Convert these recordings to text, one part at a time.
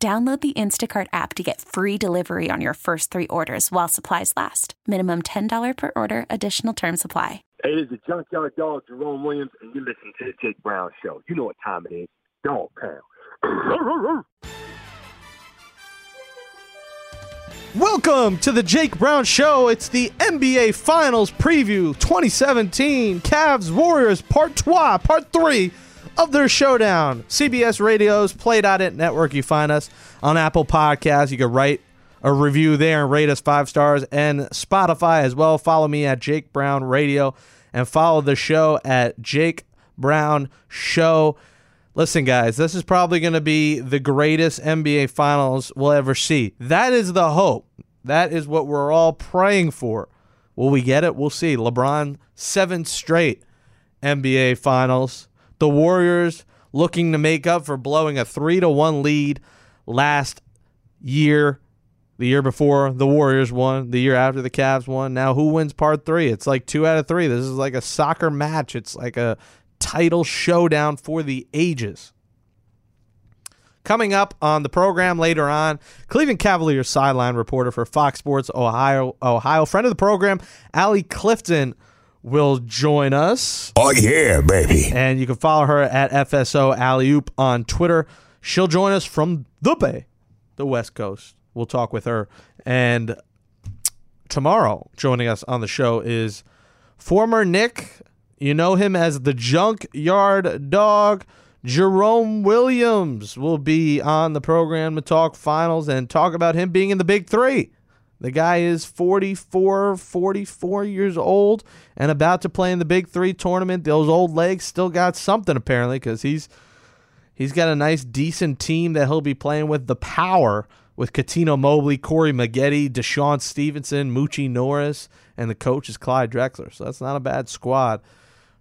Download the Instacart app to get free delivery on your first three orders while supplies last. Minimum $10 per order, additional term supply. Hey, this is Junkyard Dog Jerome Williams, and you're listening to the Jake Brown Show. You know what time it is. Dog pound. Welcome to the Jake Brown Show. It's the NBA Finals preview 2017 Cavs Warriors Part 2, Part 3 of their showdown. CBS Radio's Play.it network. You find us on Apple Podcasts. You can write a review there and rate us five stars and Spotify as well. Follow me at Jake Brown Radio and follow the show at Jake Brown Show. Listen, guys, this is probably going to be the greatest NBA Finals we'll ever see. That is the hope. That is what we're all praying for. Will we get it? We'll see. LeBron, seven straight NBA Finals. The Warriors looking to make up for blowing a 3 to 1 lead last year. The year before, the Warriors won. The year after, the Cavs won. Now, who wins part three? It's like two out of three. This is like a soccer match. It's like a title showdown for the ages. Coming up on the program later on, Cleveland Cavaliers sideline reporter for Fox Sports Ohio, Ohio, friend of the program, Allie Clifton will join us. Oh yeah, baby. And you can follow her at FSO Alley-oop on Twitter. She'll join us from the Bay, the West Coast. We'll talk with her. And tomorrow, joining us on the show is former Nick. You know him as the Junkyard Dog. Jerome Williams will be on the program to talk finals and talk about him being in the big three. The guy is 44, 44 years old and about to play in the Big Three tournament. Those old legs still got something apparently because he's he's got a nice, decent team that he'll be playing with. The power with Cuttino Mobley, Corey Maggette, DeShawn Stevenson, Moochie Norris, and the coach is Clyde Drexler. So that's not a bad squad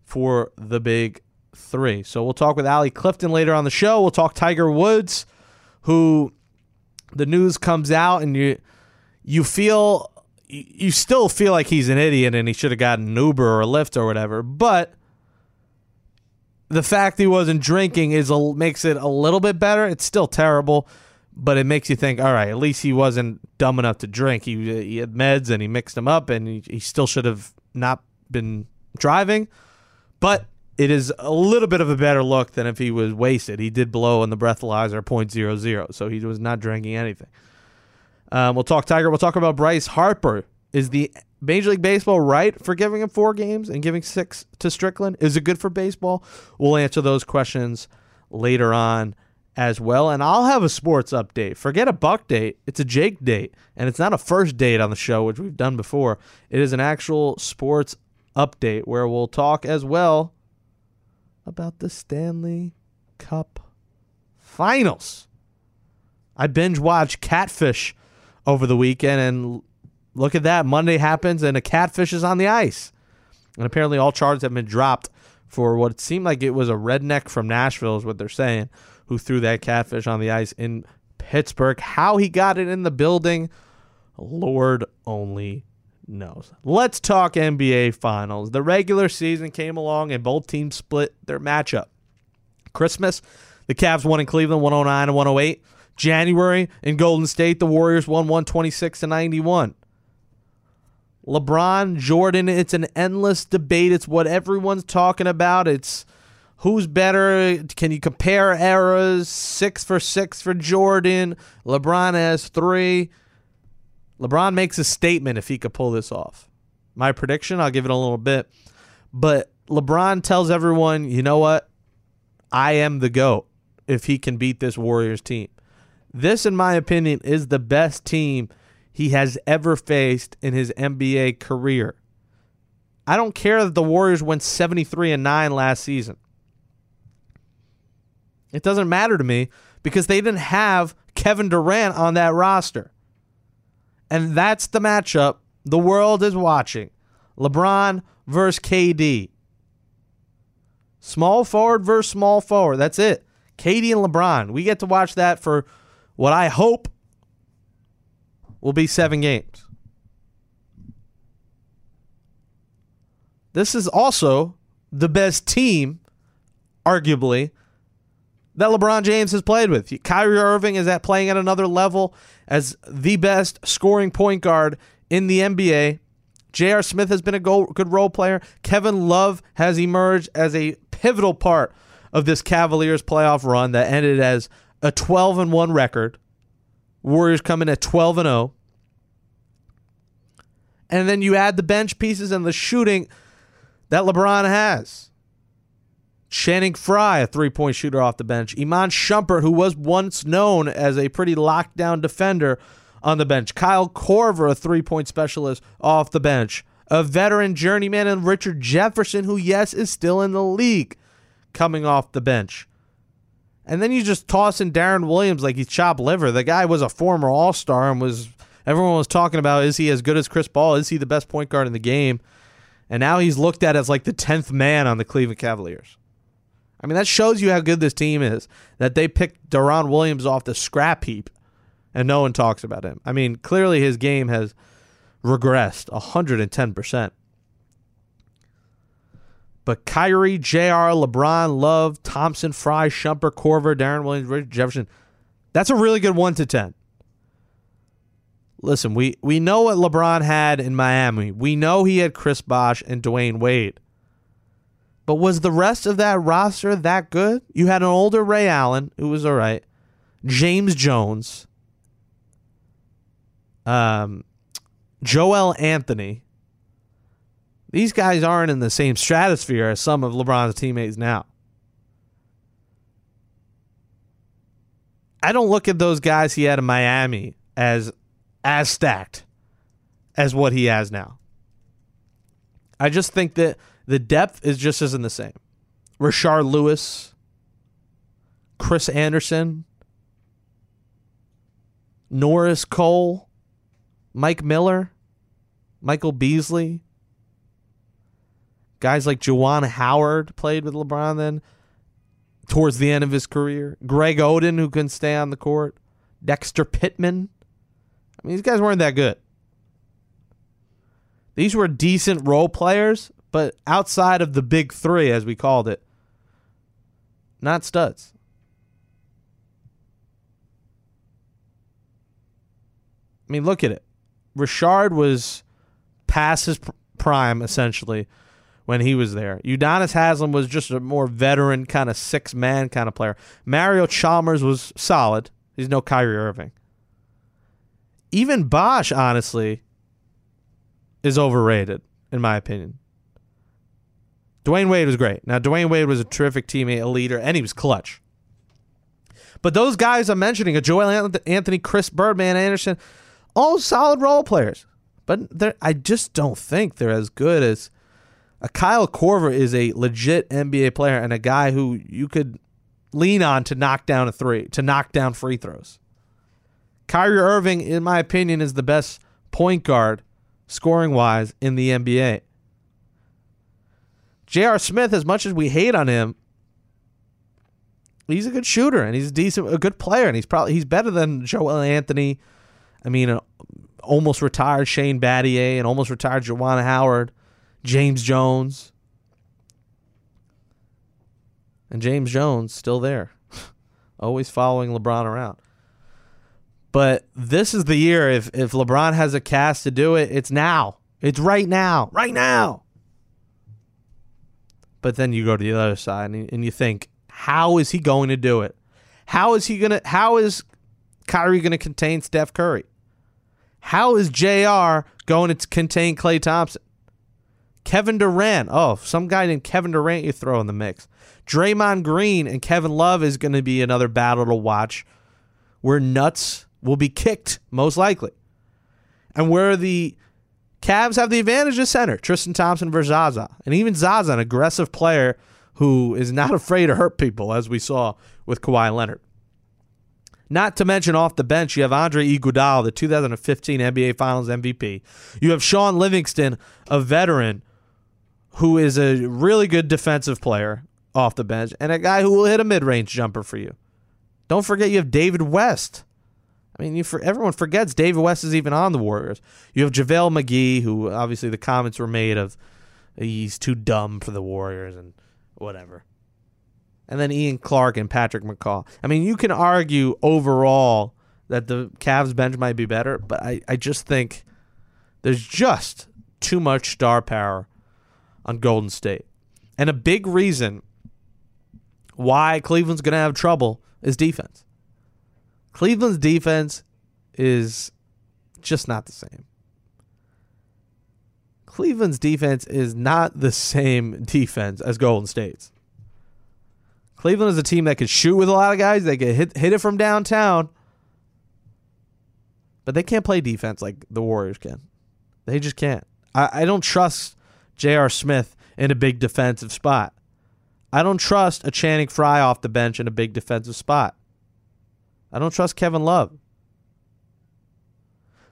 for the Big Three. So we'll talk with Allie Clifton later on the show. We'll talk Tiger Woods, who the news comes out and you you feel you still feel like he's an idiot and he should have gotten an Uber or a Lyft or whatever, but the fact he wasn't drinking is a, makes it a little bit better. It's still terrible, but it makes you think, all right, at least he wasn't dumb enough to drink. He, he had meds and he mixed them up, and he, he still should have not been driving. But it is a little bit of a better look than if he was wasted. He did blow on the breathalyzer .00, so he was not drinking anything. Um, we'll talk Tiger. We'll talk about Bryce Harper. Is the Major League Baseball right for giving him four games and giving six to Strickland? Is it good for baseball? We'll answer those questions later on as well. And I'll have a sports update. Forget a Buck date. It's a Jake date. And it's not a first date on the show, which we've done before. It is an actual sports update where we'll talk as well about the Stanley Cup finals. I binge watched Catfish over the weekend, and look at that. Monday happens, and a catfish is on the ice. And apparently, all charges have been dropped for what seemed like it was a redneck from Nashville, is what they're saying, who threw that catfish on the ice in Pittsburgh. How he got it in the building, Lord only knows. Let's talk NBA Finals. The regular season came along, and both teams split their matchup. Christmas, the Cavs won in Cleveland 109 and 108. January in Golden State, the Warriors won 126 to 91. LeBron, Jordan, it's an endless debate. It's what everyone's talking about. It's who's better. Can you compare eras? Six for six for Jordan. LeBron has three. LeBron makes a statement if he could pull this off. My prediction, I'll give it a little bit. But LeBron tells everyone, you know what? I am the GOAT if he can beat this Warriors team. This, in my opinion, is the best team he has ever faced in his NBA career. I don't care that the Warriors went 73 and 9 last season. It doesn't matter to me because they didn't have Kevin Durant on that roster. And that's the matchup the world is watching. LeBron versus KD. Small forward versus small forward. That's it. KD and LeBron. We get to watch that for what I hope will be seven games. This is also the best team, arguably, that LeBron James has played with. Kyrie Irving is at playing at another level as the best scoring point guard in the NBA. J.R. Smith has been a good role player. Kevin Love has emerged as a pivotal part of this Cavaliers playoff run that ended as a 12 and 1 record. Warriors coming at 12 and 0. And then you add the bench pieces and the shooting that LeBron has. Channing Frye, a three point shooter off the bench. Iman Shumpert, who was once known as a pretty lockdown defender on the bench. Kyle Korver, a three point specialist off the bench. A veteran journeyman and Richard Jefferson, who, yes, is still in the league, coming off the bench. And then you just toss in Deron Williams like he's chopped liver. The guy was a former All Star and was everyone was talking about is he as good as Chris Paul? Is he the best point guard in the game? And now he's looked at as like the tenth man on the Cleveland Cavaliers. I mean, that shows you how good this team is. That they picked Deron Williams off the scrap heap, and no one talks about him. I mean, clearly his game has regressed 110 percent. But Kyrie, J.R., LeBron, Love, Thompson, Frye, Shumpert, Korver, Deron Williams, Richard Jefferson. That's a really good one to ten. Listen, we, we know what LeBron had in Miami. We know he had Chris Bosh and Dwyane Wade. But was the rest of that roster that good? You had an older Ray Allen, who was all right, James Jones, um, Joel Anthony. These guys aren't in the same stratosphere as some of LeBron's teammates now. I don't look at those guys he had in Miami as as stacked as what he has now. I just think that the depth is just isn't the same. Rashard Lewis, Chris Andersen, Norris Cole, Mike Miller, Michael Beasley, guys like Juwan Howard played with LeBron then towards the end of his career. Greg Oden, who can stay on the court. Dexter Pittman. I mean, these guys weren't that good. These were decent role players, but outside of the big three, as we called it, not studs. I mean, look at it. Rashard was past his prime, essentially, when he was there. Udonis Haslem was just a more veteran, kind of six man kind of player. Mario Chalmers was solid. He's no Kyrie Irving even Bosh, honestly, is overrated, in my opinion. Dwyane Wade was great. Now, Dwyane Wade was a terrific teammate, a leader, and he was clutch. But those guys I'm mentioning, a Joel Anthony, Chris Birdman, Andersen, all solid role players. But I just don't think they're as good as a Kyle Korver is a legit NBA player and a guy who you could lean on to knock down a three, to knock down free throws. Kyrie Irving, in my opinion, is the best point guard scoring wise in the NBA. J.R. Smith, as much as we hate on him, he's a good shooter and he's a decent, a good player, and he's probably he's better than Joel Anthony. I mean, uh, almost retired Shane Battier and almost retired Juwan Howard, James Jones, and James Jones still there, always following LeBron around. But this is the year. If if LeBron has a cast to do it, it's now. It's right now. Right now. But then you go to the other side and, and you think, how is he going to do it? How is he gonna? How is Kyrie going to contain Steph Curry? How is J.R. going to contain Klay Thompson? Kevin Durant. Oh, some guy named Kevin Durant you throw in the mix. Draymond Green and Kevin Love is going to be another battle to watch. We're nuts will be kicked, most likely. And where the Cavs have the advantage of center, Tristan Thompson versus Zaza. And even Zaza, an aggressive player who is not afraid to hurt people, as we saw with Kawhi Leonard. Not to mention off the bench, you have Andre Iguodala, the 2015 NBA Finals MVP. You have Shaun Livingston, a veteran who is a really good defensive player off the bench, and a guy who will hit a mid-range jumper for you. Don't forget you have David West. I mean, you for, everyone forgets David West is even on the Warriors. You have JaVale McGee, who obviously the comments were made of he's too dumb for the Warriors and whatever. And then Ian Clark and Patrick McCaw. I mean, you can argue overall that the Cavs bench might be better, but I, I just think there's just too much star power on Golden State. And a big reason why Cleveland's going to have trouble is defense. Cleveland's defense is just not the same. Cleveland's defense is not the same defense as Golden State's. Cleveland is a team that can shoot with a lot of guys. They can hit hit it from downtown, but they can't play defense like the Warriors can. They just can't. I, I don't trust J.R. Smith in a big defensive spot. I don't trust a Channing Frye off the bench in a big defensive spot. I don't trust Kevin Love.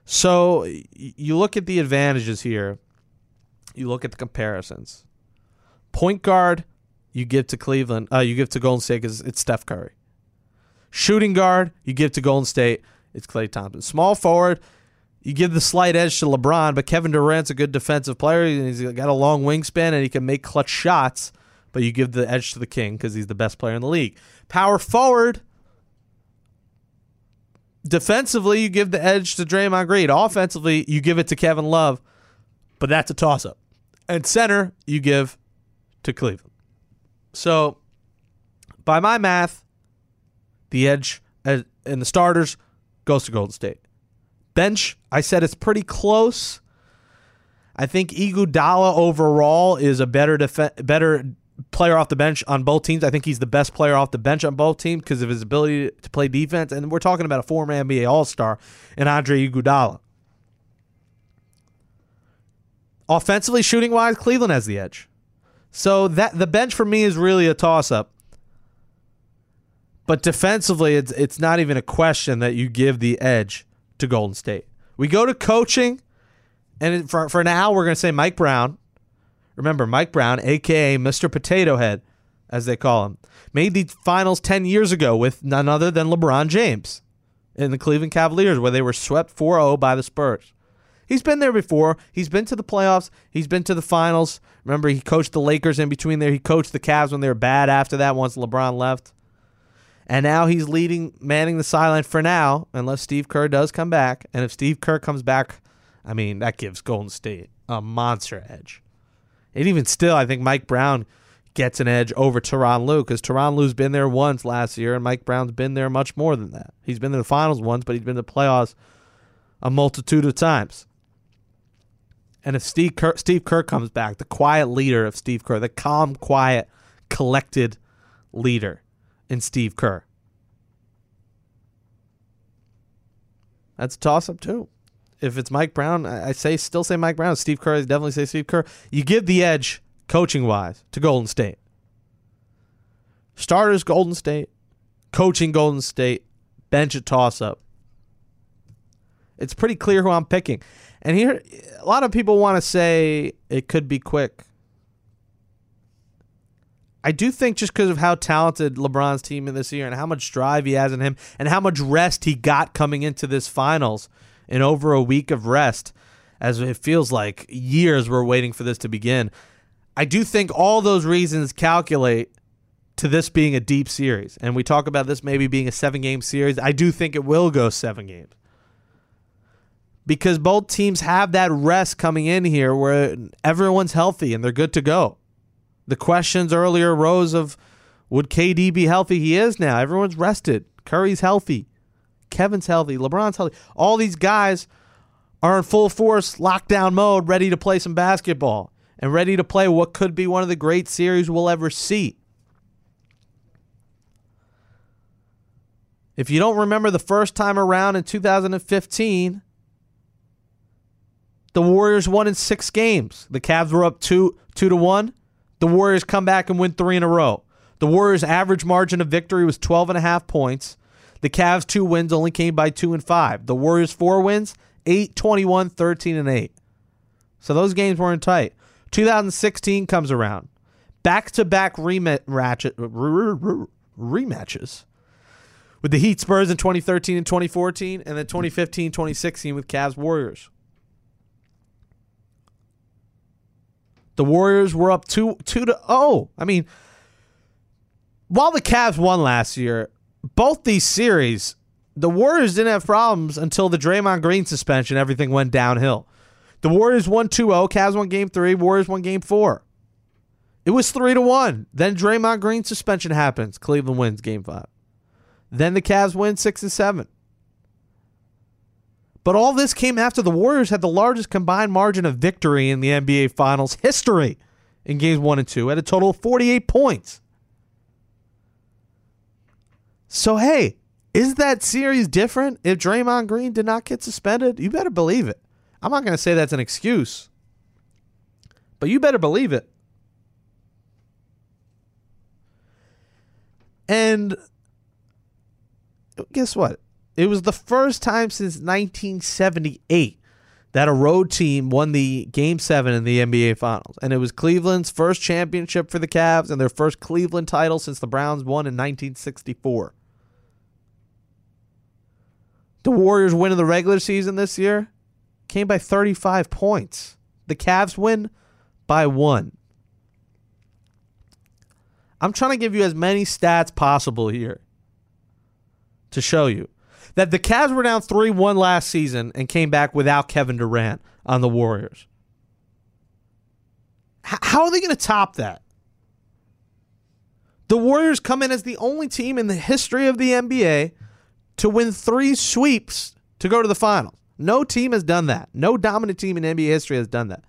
So you look at the advantages here. You look at the comparisons. Point guard, you give to Cleveland. Uh, you give to Golden State because it's Steph Curry. Shooting guard, you give to Golden State. It's Klay Thompson. Small forward, you give the slight edge to LeBron, but Kevin Durant's a good defensive player. He's got a long wingspan and he can make clutch shots. But you give the edge to the King because he's the best player in the league. Power forward, defensively, you give the edge to Draymond Green. Offensively, you give it to Kevin Love, but that's a toss up. And center, you give to Cleveland. So, by my math, the edge uh, and the starters goes to Golden State. Bench, I said it's pretty close. I think Iguodala overall is a better def- better player off the bench on both teams. I think he's the best player off the bench on both teams because of his ability to play defense. And we're talking about a former NBA All Star and Andre Iguodala. Offensively, shooting wise, Cleveland has the edge. So that the bench for me is really a toss up. But defensively, it's it's not even a question that you give the edge to Golden State. We go to coaching, and for for now we're going to say Mike Brown Remember, Mike Brown, aka Mr. Potato Head, as they call him, made the finals 10 years ago with none other than LeBron James in the Cleveland Cavaliers, where they were swept 4 0 by the Spurs. He's been there before. He's been to the playoffs. He's been to the finals. Remember, he coached the Lakers in between there. He coached the Cavs when they were bad after that once LeBron left. And now he's leading, manning the sideline for now, unless Steve Kerr does come back. And if Steve Kerr comes back, I mean, that gives Golden State a monster edge. And even still, I think Mike Brown gets an edge over Tyronn Lue because Tyronn Lue's been there once last year, and Mike Brown's been there much more than that. He's been in the finals once, but he's been in the playoffs a multitude of times. And if Steve Kerr, Steve Kerr comes back, the quiet leader of Steve Kerr, the calm, quiet, collected leader in Steve Kerr, that's a toss up too if it's Mike Brown, I say still say Mike Brown. Steve Kerr, I definitely say Steve Kerr. You give the edge coaching wise to Golden State. Starters Golden State, coaching Golden State, bench a toss up. It's pretty clear who I'm picking. And here a lot of people want to say it could be quick. I do think just because of how talented LeBron's team in this year and how much drive he has in him and how much rest he got coming into this finals – in over a week of rest, as it feels like years we're waiting for this to begin. I do think all those reasons calculate to this being a deep series. And we talk about this maybe being a seven game series. I do think it will go seven games. Because both teams have that rest coming in here where everyone's healthy and they're good to go. The questions earlier rose of would KD be healthy? He is now. Everyone's rested. Curry's healthy. Kevin's healthy, LeBron's healthy. All these guys are in full force lockdown mode, ready to play some basketball and ready to play what could be one of the great series we'll ever see. If you don't remember the first time around in 2015, the Warriors won in six games. The Cavs were up two two to one. The Warriors come back and win three in a row. The Warriors' average margin of victory was 12 and a half points. The Cavs two wins only came by 2 and 5. The Warriors four wins, 8 21 13 and 8. So those games weren't tight. 2016 comes around. Back-to-back rematches with the Heat Spurs in 2013 and 2014 and then 2015 2016 with Cavs Warriors. The Warriors were up 2 2 to 0. I mean, while the Cavs won last year, both these series, the Warriors didn't have problems until the Draymond Green suspension. Everything went downhill. The Warriors won 2 0. Cavs won game three. Warriors won game four. It was 3 to 1. Then Draymond Green suspension happens. Cleveland wins game five. Then the Cavs win 6 and 7. But all this came after the Warriors had the largest combined margin of victory in the NBA Finals history in games 1 and 2 at a total of 48 points. So, hey, is that series different if Draymond Green did not get suspended? You better believe it. I'm not going to say that's an excuse, but you better believe it. And guess what? It was the first time since 1978 that a road team won the game seven in the NBA Finals. And it was Cleveland's first championship for the Cavs and their first Cleveland title since the Browns won in 1964. The Warriors win in the regular season this year came by 35 points. The Cavs win by one. I'm trying to give you as many stats possible here to show you that the Cavs were down 3 1 last season and came back without Kevin Durant on the Warriors. H- how are they going to top that? The Warriors come in as the only team in the history of the NBA to win three sweeps to go to the finals. No team has done that. No dominant team in NBA history has done that.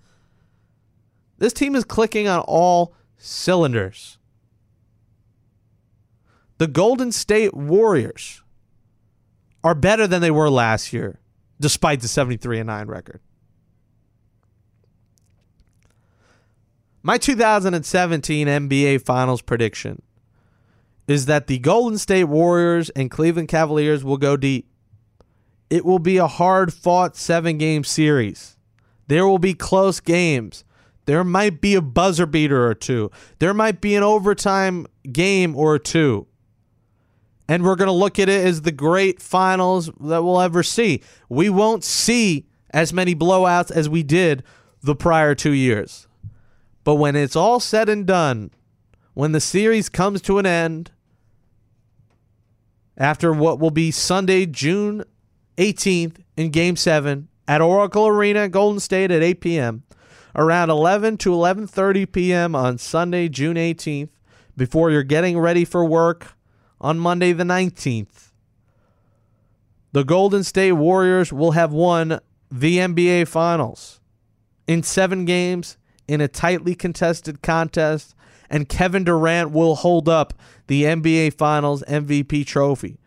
This team is clicking on all cylinders. The Golden State Warriors are better than they were last year, despite the 73 and 9 record. My 2017 NBA Finals prediction is that the Golden State Warriors and Cleveland Cavaliers will go deep. It will be a hard fought seven game series. There will be close games. There might be a buzzer beater or two. There might be an overtime game or two. And we're going to look at it as the great finals that we'll ever see. We won't see as many blowouts as we did the prior two years. But when it's all said and done, when the series comes to an end, after what will be Sunday, June 18th in Game 7 at Oracle Arena, Golden State at 8 p.m. Around 11 to 11:30 p.m. on Sunday, June 18th, before you're getting ready for work on Monday the 19th. The Golden State Warriors will have won the NBA Finals in 7 games in a tightly contested contest and Kevin Durant will hold up the NBA Finals MVP trophy.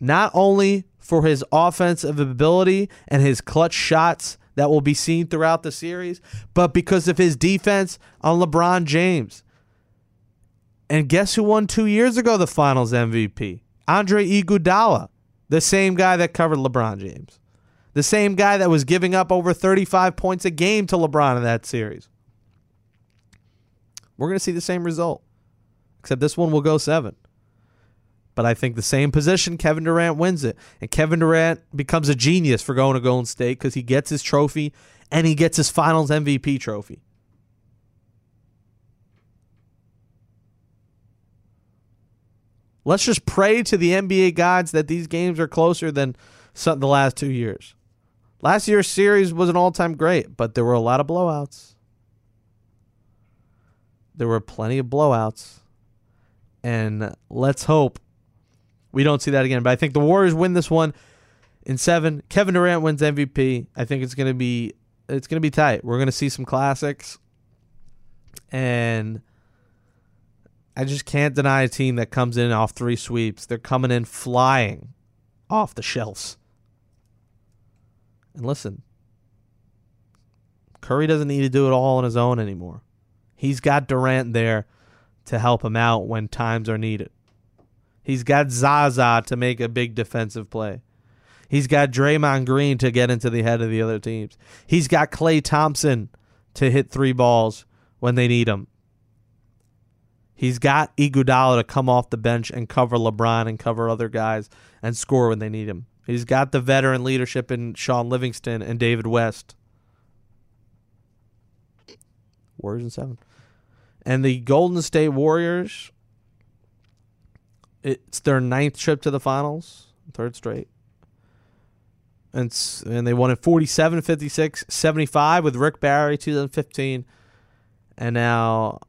Not only for his offensive ability and his clutch shots that will be seen throughout the series, but because of his defense on LeBron James. And guess who won two years ago the finals MVP? Andre Iguodala, the same guy that covered LeBron James. The same guy that was giving up over 35 points a game to LeBron in that series. We're going to see the same result, except this one will go seven. But I think the same position, Kevin Durant wins it. And Kevin Durant becomes a genius for going to Golden State because he gets his trophy and he gets his finals MVP trophy. Let's just pray to the NBA gods that these games are closer than some, the last two years. Last year's series was an all time great, but there were a lot of blowouts. There were plenty of blowouts. And let's hope we don't see that again. But I think the Warriors win this one in seven. Kevin Durant wins MVP. I think it's gonna be it's gonna be tight. We're gonna see some classics, and I just can't deny a team that comes in off three sweeps. They're coming in flying off the shelves. And listen, Curry doesn't need to do it all on his own anymore. He's got Durant there to help him out when times are needed. He's got Zaza to make a big defensive play. He's got Draymond Green to get into the head of the other teams. He's got Klay Thompson to hit three balls when they need him. He's got Iguodala to come off the bench and cover LeBron and cover other guys and score when they need him. He's got the veteran leadership in Shaun Livingston and David West. Warriors in seven. And the Golden State Warriors, it's their ninth trip to the finals, third straight. And, and they won it 47 56 75 with Rick Barry 2015 and now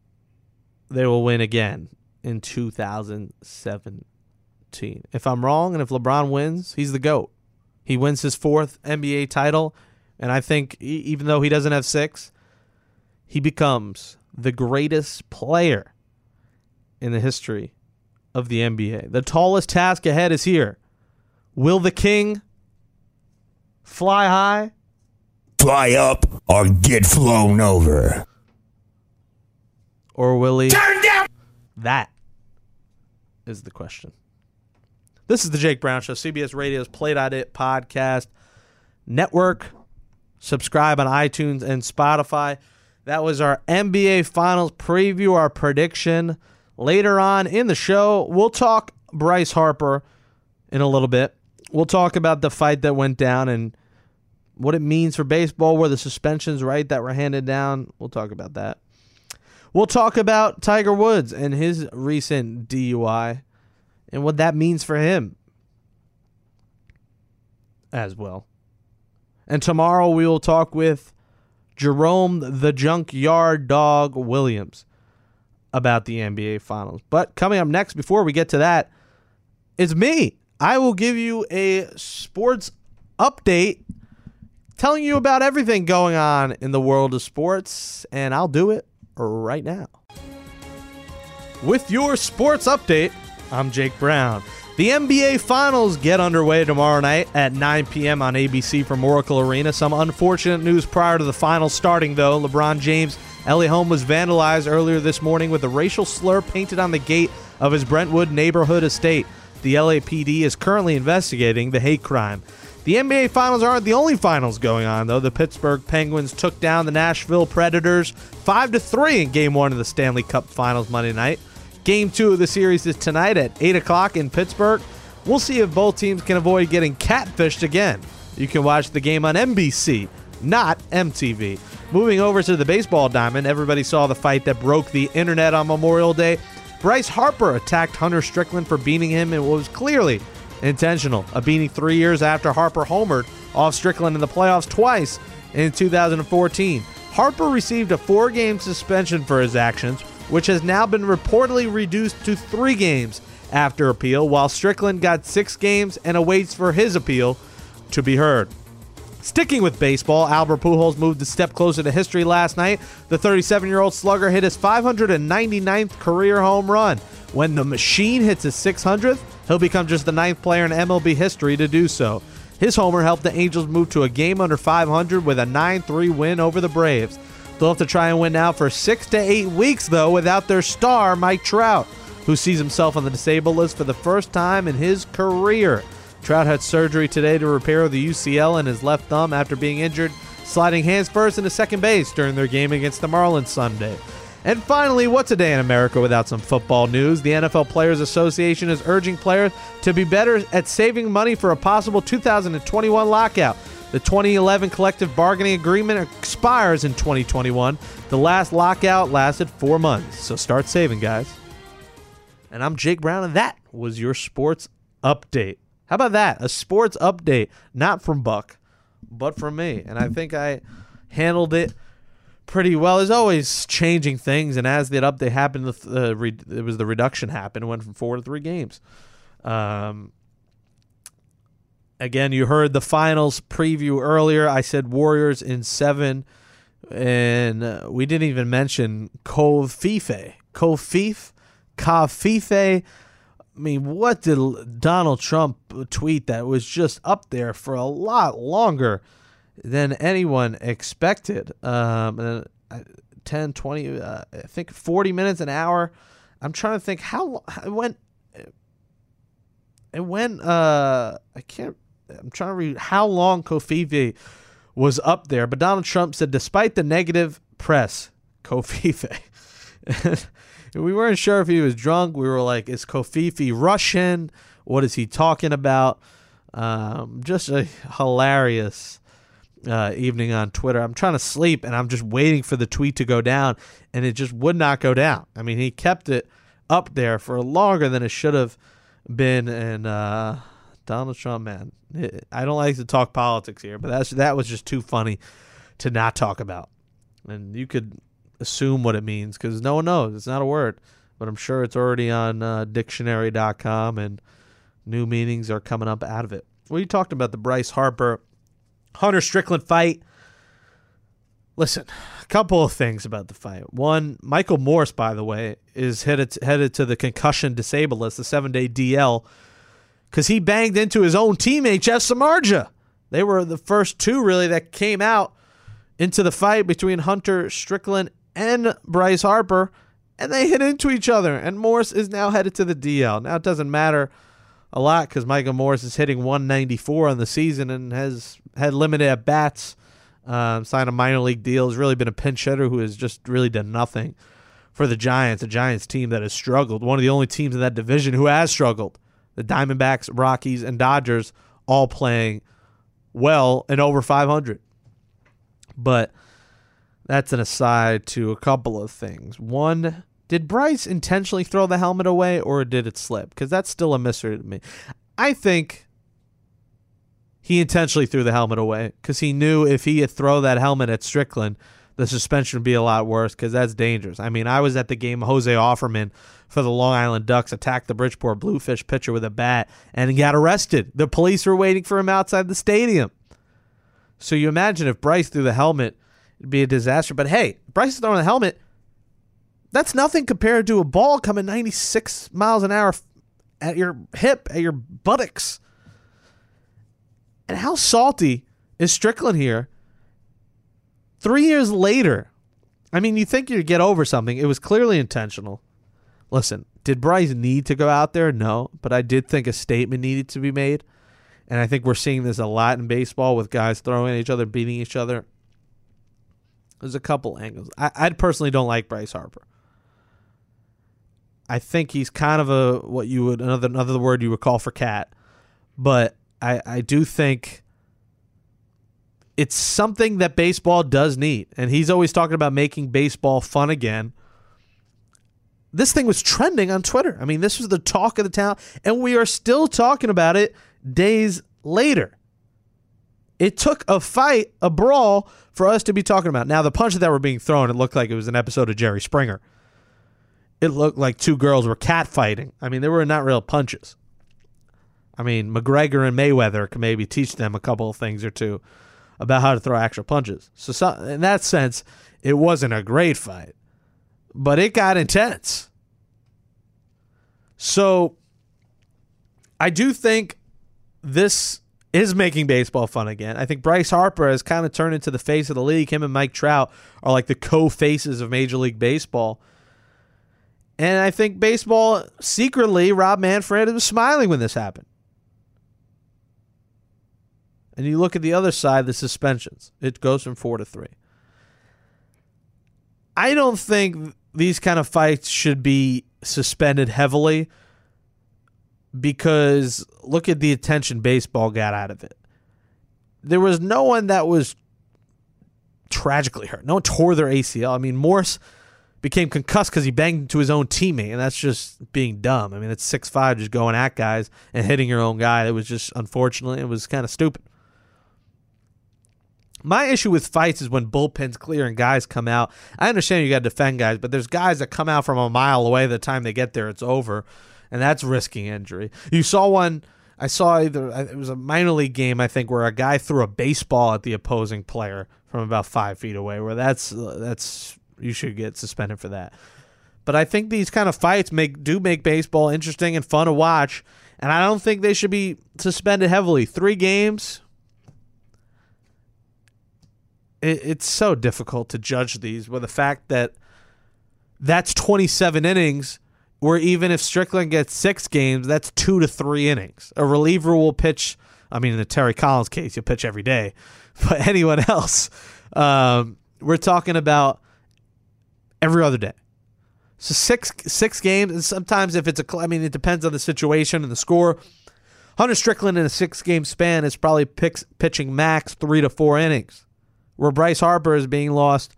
they will win again in 2017 if i'm wrong and if lebron wins he's the goat. He wins his fourth nba title and i think even though he doesn't have six he becomes the greatest player in the history of the nba the tallest task ahead is here. Will the king fly high, fly up, or get flown over? Or will he turn down? That is the question. This is the Jake Brown Show, CBS Radio's Play.it podcast network. Subscribe on iTunes and Spotify. That was our NBA Finals preview, our prediction. Later on in the show, we'll talk Bryce Harper in a little bit. We'll talk about the fight that went down and what it means for baseball, where the suspensions, right, that were handed down. We'll talk about that. We'll talk about Tiger Woods and his recent DUI and what that means for him as well. And tomorrow we will talk with Jerome the Junkyard Dog Williams about the NBA Finals. But coming up next, before we get to that, it's me. I will give you a sports update telling you about everything going on in the world of sports, and I'll do it right now. With your sports update, I'm Jake Brown. The NBA Finals get underway tomorrow night at 9 p.m. on ABC from Oracle Arena. Some unfortunate news prior to the finals starting, though. LeBron James' LA home was vandalized earlier this morning with a racial slur painted on the gate of his Brentwood neighborhood estate. The LAPD is currently investigating the hate crime. The NBA Finals aren't the only finals going on, though. The Pittsburgh Penguins took down the Nashville Predators 5 to 3 in Game 1 of the Stanley Cup Finals Monday night. Game 2 of the series is tonight at 8 o'clock in Pittsburgh. We'll see if both teams can avoid getting catfished again. You can watch the game on NBC, not MTV. Moving over to the baseball diamond, everybody saw the fight that broke the internet on Memorial Day. Bryce Harper attacked Hunter Strickland for beating him in what was clearly intentional. A beating three years after Harper homered off Strickland in the playoffs twice in 2014. Harper received a four game suspension for his actions, which has now been reportedly reduced to three games after appeal, while Strickland got six games and awaits for his appeal to be heard. Sticking with baseball, Albert Pujols moved a step closer to history last night. The 37 year old slugger hit his 599th career home run. When the machine hits his 600th, He'll become just the ninth player in MLB history to do so. His homer helped the Angels move to a game under 500 with a 9 3 win over the Braves. They'll have to try and win now for six to eight weeks, though, without their star, Mike Trout, who sees himself on the disabled list for the first time in his career. Trout had surgery today to repair the UCL in his left thumb after being injured, sliding hands first into second base during their game against the Marlins Sunday. And finally, what's a day in America without some football news? The NFL Players Association is urging players to be better at saving money for a possible 2021 lockout. The 2011 collective bargaining agreement expires in 2021. The last lockout lasted four months, so start saving, guys. And I'm Jake Brown, and that was your sports update. How about that? A sports update, not from Buck, but from me. And I think I handled it pretty well. There's always changing things, and as that update happened, the uh, re- it was the reduction happened. It went from four to three games. Um, again, you heard the finals preview earlier. I said Warriors in seven, and uh, we didn't even mention Kofife. Kofif, Kafife. I mean, what did Donald Trump tweet that was just up there for a lot longer? Than anyone expected. Um, uh, 10, 20, uh, I think 40 minutes, an hour. I'm trying to think how it went. it went. Uh, I can't. I'm trying to read how long Kofifi was up there, but Donald Trump said, despite the negative press, Kofifi. we weren't sure if he was drunk. We were like, is Kofifi Russian? What is he talking about? Um, just a hilarious uh, evening on Twitter. I'm trying to sleep and I'm just waiting for the tweet to go down, and it just would not go down. I mean, he kept it up there for longer than it should have been. And uh, Donald Trump, man, it, I don't like to talk politics here, but that's that was just too funny to not talk about. And you could assume what it means because no one knows. It's not a word, but I'm sure it's already on uh, dictionary.com and new meanings are coming up out of it. We talked about the Bryce Harper Hunter Strickland fight. Listen, a couple of things about the fight. One, Michael Morse, by the way, is headed headed to the concussion disabled list, the seven day DL, because he banged into his own teammate Jeff Samardzija. They were the first two really that came out into the fight between Hunter Strickland and Bryce Harper, and they hit into each other. And Morse is now headed to the DL. Now it doesn't matter a lot because Michael Morse is hitting 194 on the season and has had limited at bats. Um, signed a minor league deal. Has really been a pinch hitter who has just really done nothing for the Giants. A Giants team that has struggled. One of the only teams in that division who has struggled. The Diamondbacks, Rockies, and Dodgers all playing well and over 500. But that's an aside to a couple of things. One, did Bryce intentionally throw the helmet away or did it slip? Because that's still a mystery to me. I think he intentionally threw the helmet away because he knew if he had that helmet at Strickland, the suspension would be a lot worse because that's dangerous. I mean, I was at the game Jose Offerman for the Long Island Ducks attacked the Bridgeport Bluefish pitcher with a bat and he got arrested. The police were waiting for him outside the stadium. So you imagine if Bryce threw the helmet, it'd be a disaster. But hey, Bryce throwing the helmet. That's nothing compared to a ball coming 96 miles an hour at your hip, at your buttocks. And how salty is Strickland here? Three years later, I mean, you think you'd get over something. It was clearly intentional. Listen, did Bryce need to go out there? No, but I did think a statement needed to be made. And I think we're seeing this a lot in baseball with guys throwing at each other, beating each other. There's a couple angles. I, I personally don't like Bryce Harper. I think he's kind of a what you would another another word you would call for cat, but I I do think it's something that baseball does need, and he's always talking about making baseball fun again. This thing was trending on Twitter. I mean, this was the talk of the town, and we are still talking about it days later. It took a fight, a brawl, for us to be talking about. Now, the punches that were being thrown, it looked like it was an episode of Jerry Springer it looked like two girls were catfighting. I mean, they were not real punches. I mean, McGregor and Mayweather can maybe teach them a couple of things or two about how to throw actual punches. So, so in that sense, it wasn't a great fight, but it got intense. So, I do think this is making baseball fun again. I think Bryce Harper has kind of turned into the face of the league. Him and Mike Trout are like the co faces of Major League Baseball. And I think baseball secretly, Rob Manfred was smiling when this happened. And you look at the other side, the suspensions. It goes from four to three. I don't think these kind of fights should be suspended heavily because look at the attention baseball got out of it. There was no one that was tragically hurt. No one tore their ACL. I mean, Morse became concussed because he banged into his own teammate, and that's just being dumb. I mean, it's six five just going at guys and hitting your own guy. It was just unfortunately it was kind of stupid. My issue with fights is when bullpens clear and guys come out. I understand you got to defend guys, but there's guys that come out from a mile away. The time they get there, it's over, and that's risking injury. You saw one. I saw either it was a minor league game, I think, where a guy threw a baseball at the opposing player from about five feet away. Where that's uh, that's you should get suspended for that. But I think these kind of fights make do make baseball interesting and fun to watch, and I don't think they should be suspended heavily. Three games. It, it's so difficult to judge these with the fact that that's 27 innings. where even if Strickland gets six games, that's two to three innings. A reliever will pitch. I mean, in the Terry Collins case, you'll pitch every day, but anyone else, um, we're talking about every other day. So six six games, and sometimes if it's a, I mean, it depends on the situation and the score. Hunter Strickland in a six game span is probably picks, pitching max three to four innings, where Bryce Harper is being lost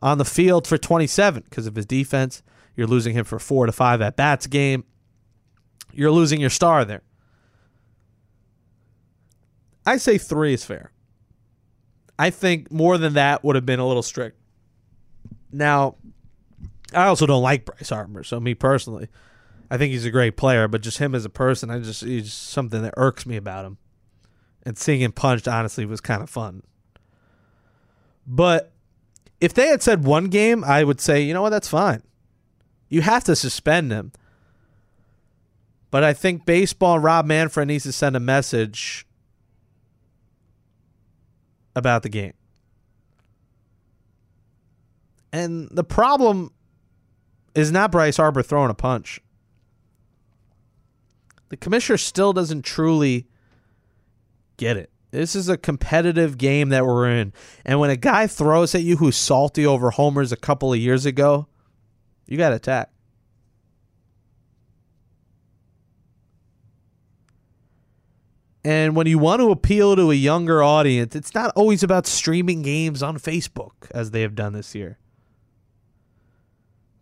on the field for 27 because of his defense. You're losing him for four to five at bats game. You're losing your star there. I say three is fair. I think more than that would have been a little strict. Now, I also don't like Bryce Harper, so me personally, I think he's a great player, but just him as a person, I just he's something that irks me about him. And seeing him punched honestly was kind of fun. But if they had said one game, I would say, you know what, that's fine. You have to suspend him. But I think baseball and Rob Manfred needs to send a message about the game. And the problem is not Bryce Harper throwing a punch. The commissioner still doesn't truly get it. This is a competitive game that we're in. And when a guy throws at you who's salty over homers a couple of years ago, you got to attack. And when you want to appeal to a younger audience, it's not always about streaming games on Facebook as they have done this year.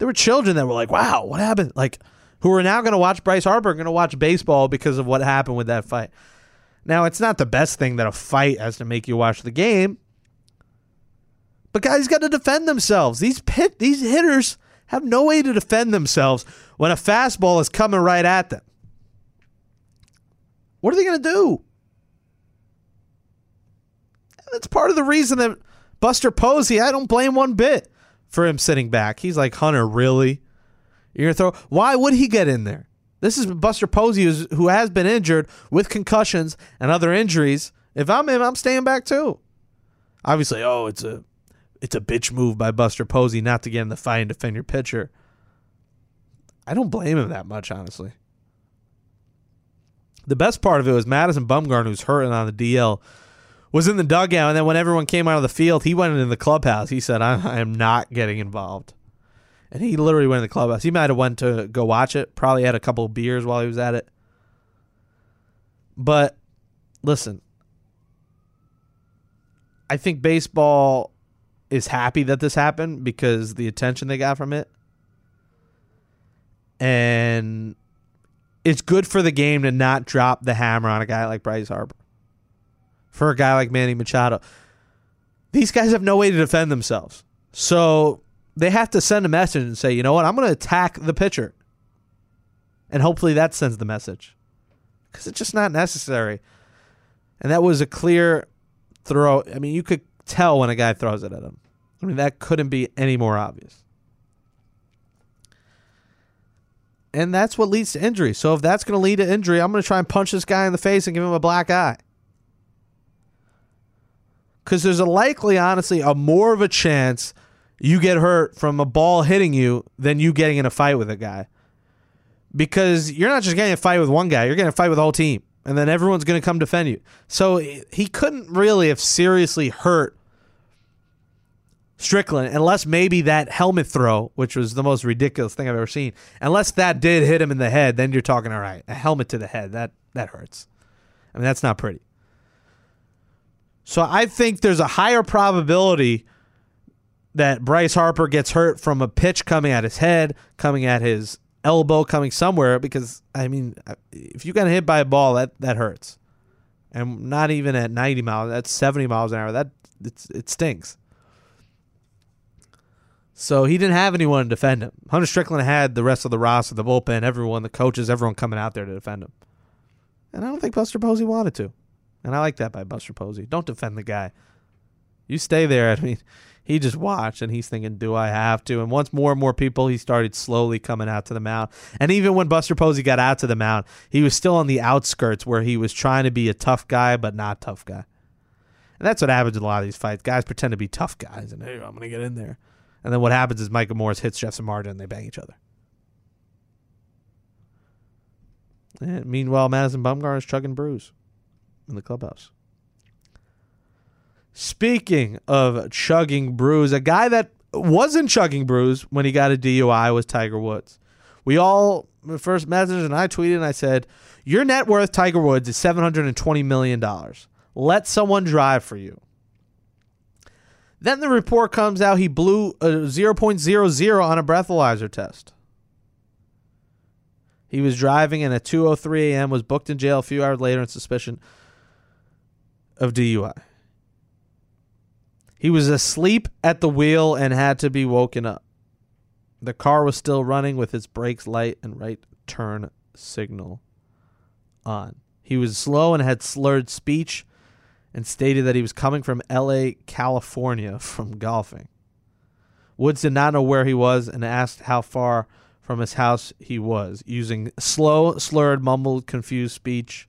There were children that were like, wow, what happened? Like, who are now going to watch Bryce Harper, going to watch baseball because of what happened with that fight. Now, it's not the best thing that a fight has to make you watch the game. But guys got to defend themselves. These pit, these hitters have no way to defend themselves when a fastball is coming right at them. What are they going to do? That's part of the reason that Buster Posey, I don't blame one bit for him sitting back. He's like, Hunter, really? You're to throw. Why would he get in there? This is Buster Posey, who has been injured with concussions and other injuries. If I'm him, I'm staying back too. Obviously, oh, it's a it's a bitch move by Buster Posey not to get in the fight and defend your pitcher. I don't blame him that much, honestly. The best part of it was Madison Bumgarner, who's hurting on the DL, was in the dugout, and then when everyone came out of the field, he went into the clubhouse. He said, I, I am not getting involved. And he literally went in the clubhouse. He might have went to go watch it, probably had a couple of beers while he was at it. But listen, I think baseball is happy that this happened because the attention they got from it. And it's good for the game to not drop the hammer on a guy like Bryce Harper. For a guy like Manny Machado. These guys have no way to defend themselves. So they have to send a message and say, you know what, I'm going to attack the pitcher. And hopefully that sends the message. Because it's just not necessary. And that was a clear throw. I mean, you could tell when a guy throws it at him. I mean, that couldn't be any more obvious. And that's what leads to injury. So if that's going to lead to injury, I'm going to try and punch this guy in the face and give him a black eye. Because there's a likely, honestly, a more of a chance you get hurt from a ball hitting you than you getting in a fight with a guy. Because you're not just getting a fight with one guy, you're getting a fight with the whole team. And then everyone's going to come defend you. So he couldn't really have seriously hurt Strickland, unless maybe that helmet throw, which was the most ridiculous thing I've ever seen, unless that did hit him in the head, then you're talking all right. A helmet to the head, that that hurts. I mean, that's not pretty. So I think there's a higher probability that Bryce Harper gets hurt from a pitch coming at his head, coming at his elbow, coming somewhere because I mean, if you get hit by a ball, that that hurts. And not even at 90 miles, that's 70 miles an hour. That it's, it stinks. So he didn't have anyone to defend him. Hunter Strickland had the rest of the roster, the bullpen, everyone, the coaches, everyone coming out there to defend him. And I don't think Buster Posey wanted to. And I like that by Buster Posey. Don't defend the guy. You stay there. I mean, he just watched and he's thinking, do I have to? And once more and more people, he started slowly coming out to the mound. And even when Buster Posey got out to the mound, he was still on the outskirts where he was trying to be a tough guy, but not tough guy. And that's what happens in a lot of these fights. Guys pretend to be tough guys and, hey, I'm going to get in there. And then what happens is Michael Morse hits Jeff Samardzija and they bang each other. And meanwhile, Madison Bumgarner is chugging brews in the clubhouse. Speaking of chugging brews, a guy that wasn't chugging brews when he got a DUI was Tiger Woods. We all first message and I tweeted and I said, "Your net worth, Tiger Woods, is seven hundred and twenty million dollars. Let someone drive for you." Then the report comes out he blew a 0.00 on a breathalyzer test. He was driving and at 2:03 a.m. was booked in jail a few hours later on suspicion of DUI. He was asleep at the wheel and had to be woken up. The car was still running with its brakes light and right turn signal on. He was slow and had slurred speech and stated that he was coming from LA, California from golfing. Woods did not know where he was and asked how far from his house he was, using slow, slurred, mumbled, confused speech.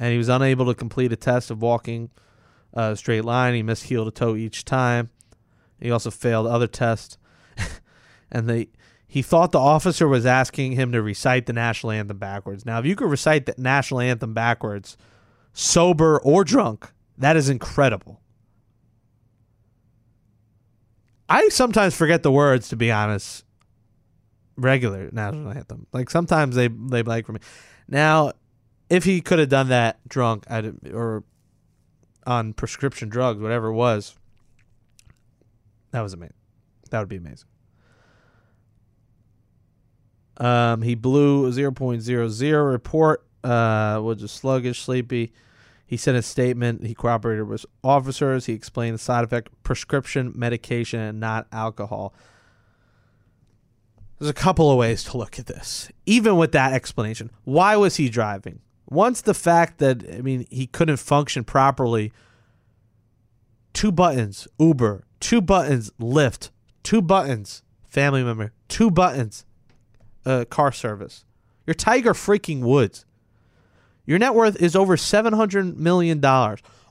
And he was unable to complete a test of walking a straight line. He missed heel to toe each time. He also failed other tests. and they he thought the officer was asking him to recite the national anthem backwards. Now, if you could recite the national anthem backwards, sober or drunk, that is incredible. I sometimes forget the words to be honest. Regular national anthem. Like sometimes they they blank for me. Now, if he could have done that drunk I'd, or on prescription drugs, whatever it was, that was amazing. That would be amazing. Um, he blew a 0.00 report. Uh, was just sluggish, sleepy. He sent a statement. He cooperated with officers. He explained the side effect: prescription medication and not alcohol. There's a couple of ways to look at this. Even with that explanation, why was he driving? Once the fact that I mean he couldn't function properly. Two buttons, Uber. Two buttons, Lyft. Two buttons, family member. Two buttons, uh, car service. You're Tiger freaking Woods. Your net worth is over $700 million.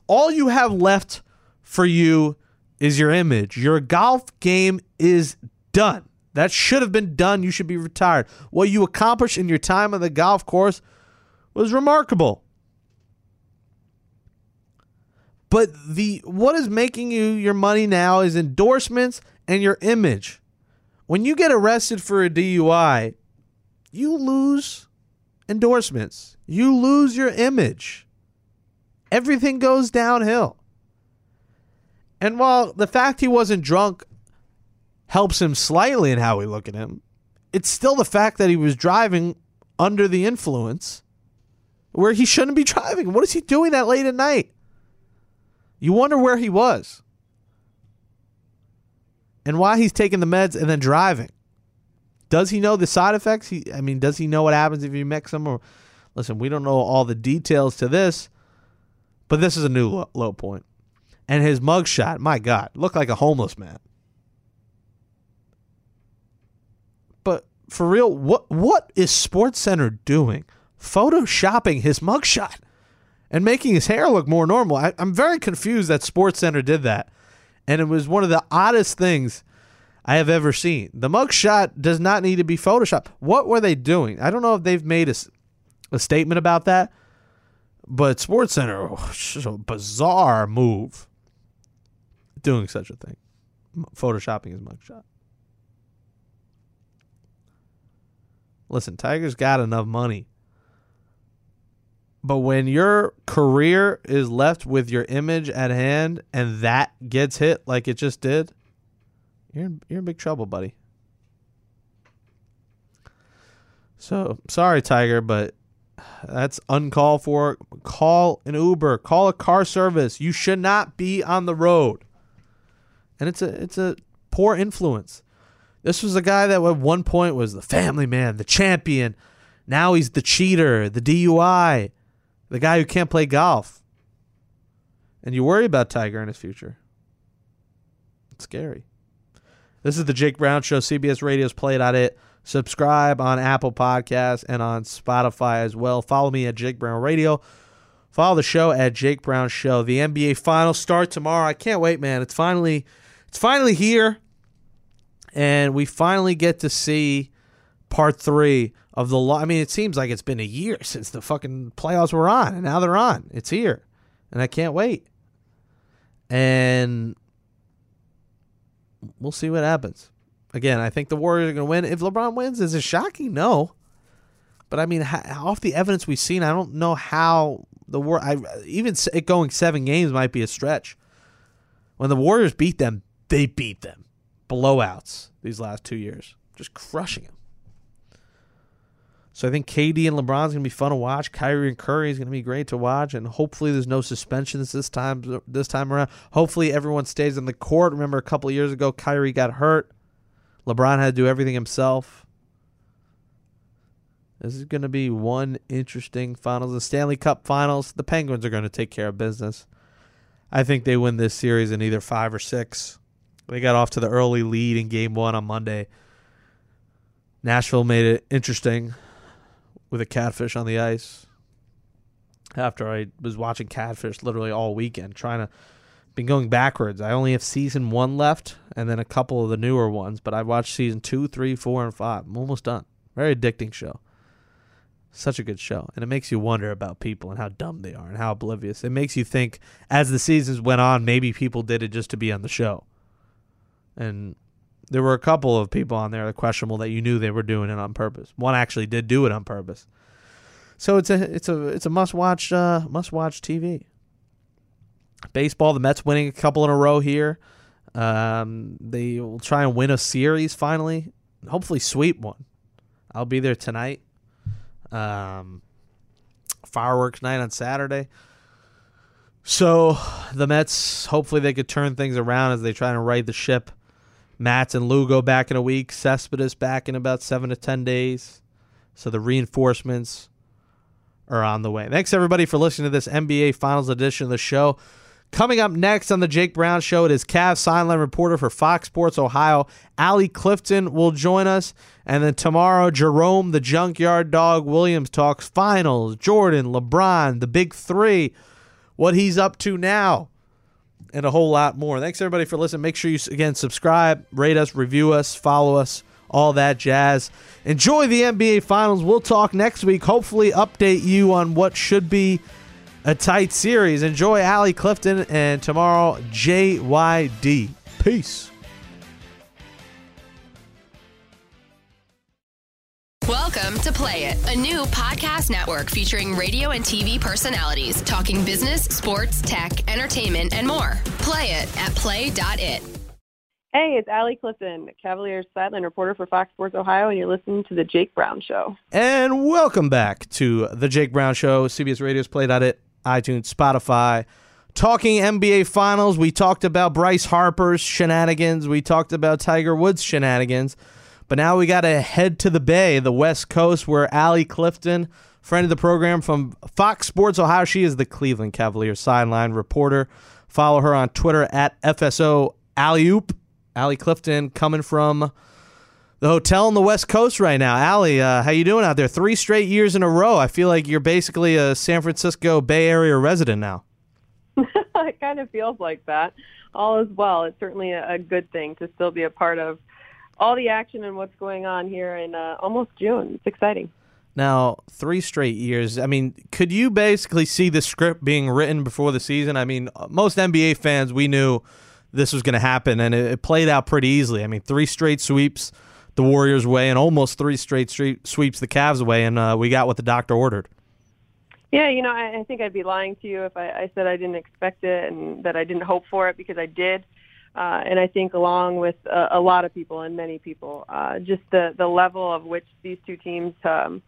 All you have left for you is your image. Your golf game is done. That should have been done. You should be retired. What you accomplished in your time on the golf course was remarkable. But the what is making you your money now is endorsements and your image. When you get arrested for a DUI, you lose endorsements. You lose your image. Everything goes downhill. And while the fact he wasn't drunk helps him slightly in how we look at him, it's still the fact that he was driving under the influence where he shouldn't be driving. What is he doing that late at night? You wonder where he was and why he's taking the meds and then driving. Does he know the side effects? He, I mean, does he know what happens if you mix them? Or listen, we don't know all the details to this, but this is a new low, low point. And his mugshot, my God, looked like a homeless man. But for real, what what is Sports Center doing? Photoshopping his mugshot and making his hair look more normal. I, I'm very confused that Sports Center did that, and it was one of the oddest things I have ever seen. The mugshot does not need to be photoshopped. What were they doing? I don't know if they've made a, a statement about that, but Sports Center, oh, a bizarre move doing such a thing, photoshopping his mugshot. Listen, Tiger's got enough money. But when your career is left with your image at hand and that gets hit like it just did, you're in, you're in big trouble, buddy. So sorry, Tiger, but that's uncalled for. Call an Uber. Call a car service. You should not be on the road. And it's a it's a poor influence. This was a guy that at one point was the family man, the champion. Now he's the cheater, the DUI, the guy who can't play golf. And you worry about Tiger in his future. It's scary. This is the Jake Brown Show. CBS Radio's Play It It. Subscribe on Apple Podcasts and on Spotify as well. Follow me at Jake Brown Radio. Follow the show at Jake Brown Show. The NBA Finals start tomorrow. I can't wait, man. It's finally, it's finally here, and we finally get to see part three of the law. I mean, it seems like it's been a year since the fucking playoffs were on, and now they're on. It's here, and I can't wait. And we'll see what happens. Again, I think the Warriors are going to win. If LeBron wins, is it shocking? No. But I mean, off the evidence we've seen, I don't know how the war. I even it going seven games might be a stretch. When the Warriors beat them, they beat them, blowouts these last two years, just crushing them. So I think KD and LeBron's gonna be fun to watch. Kyrie and Curry is gonna be great to watch, and hopefully there's no suspensions this time. This time around, hopefully everyone stays on the court. Remember a couple years ago, Kyrie got hurt. LeBron had to do everything himself. This is going to be one interesting finals. The Stanley Cup finals, the Penguins are going to take care of business. I think they win this series in either five or six. They got off to the early lead in game one on Monday. Nashville made it interesting with a catfish on the ice. After I was watching catfish literally all weekend, trying to been going backwards. I only have season one left, and then a couple of the newer ones. But I watched season two, three, four, and five. I'm almost done. Very addicting show. Such a good show. And it makes you wonder about people and how dumb they are and how oblivious. It makes you think as the seasons went on, maybe people did it just to be on the show. And there were a couple of people on there that questionable that you knew they were doing it on purpose. One actually did do it on purpose. So it's a it's a it's a must watch uh, must watch TV. Baseball, the Mets winning a couple in a row here. Um, they will try and win a series finally. Hopefully, sweep one. I'll be there tonight. Um, fireworks night on Saturday. So the Mets, hopefully, they could turn things around as they try to right the ship. Matz and Lugo back in a week. Cespedes back in about seven to ten days. So the reinforcements are on the way. Thanks everybody for listening to this NBA Finals edition of the show. Coming up next on the Jake Brown Show, it is Cavs sideline reporter for Fox Sports Ohio, Allie Clifton will join us. And then tomorrow, Jerome, the Junkyard Dog Williams talks finals, Jordan, LeBron, the big three, what he's up to now, and a whole lot more. Thanks, everybody, for listening. Make sure you, again, subscribe, rate us, review us, follow us, all that jazz. Enjoy the NBA Finals. We'll talk next week. Hopefully, update you on what should be a tight series. Enjoy Allie Clifton and tomorrow JYD. Peace. Welcome to Play It, a new podcast network featuring radio and TV personalities talking business, sports, tech, entertainment, and more. Play it at play.it. Hey, it's Allie Clifton, Cavaliers sideline reporter for Fox Sports Ohio, and you're listening to The Jake Brown Show. And welcome back to The Jake Brown Show, CBS Radio's Play.it iTunes, Spotify. Talking NBA Finals, we talked about Bryce Harper's shenanigans. We talked about Tiger Woods' shenanigans. But now we got to head to the Bay, the West Coast, where Allie Clifton, friend of the program from Fox Sports Ohio, she is the Cleveland Cavaliers sideline reporter. Follow her on Twitter at FSO Alley-oop. Allie Clifton coming from the hotel on the West Coast right now. Allie, uh, how you doing out there? Three straight years in a row. I feel like you're basically a San Francisco Bay Area resident now. it kind of feels like that. All is well. It's certainly a, good thing to still be a part of all the action and what's going on here in uh, almost June. It's exciting. Now, three straight years. I mean, could you basically see the script being written before the season? I mean, most NBA fans, we knew this was going to happen, and it, it played out pretty easily. I mean, three straight sweeps the Warriors' way and almost three straight sweeps the Cavs away, and uh, we got what the doctor ordered. Yeah, you know, I, I think I'd be lying to you if I, I said I didn't expect it and that I didn't hope for it because I did. Uh, and I think along with uh, a lot of people and many people, uh, just the, the level of which these two teams um,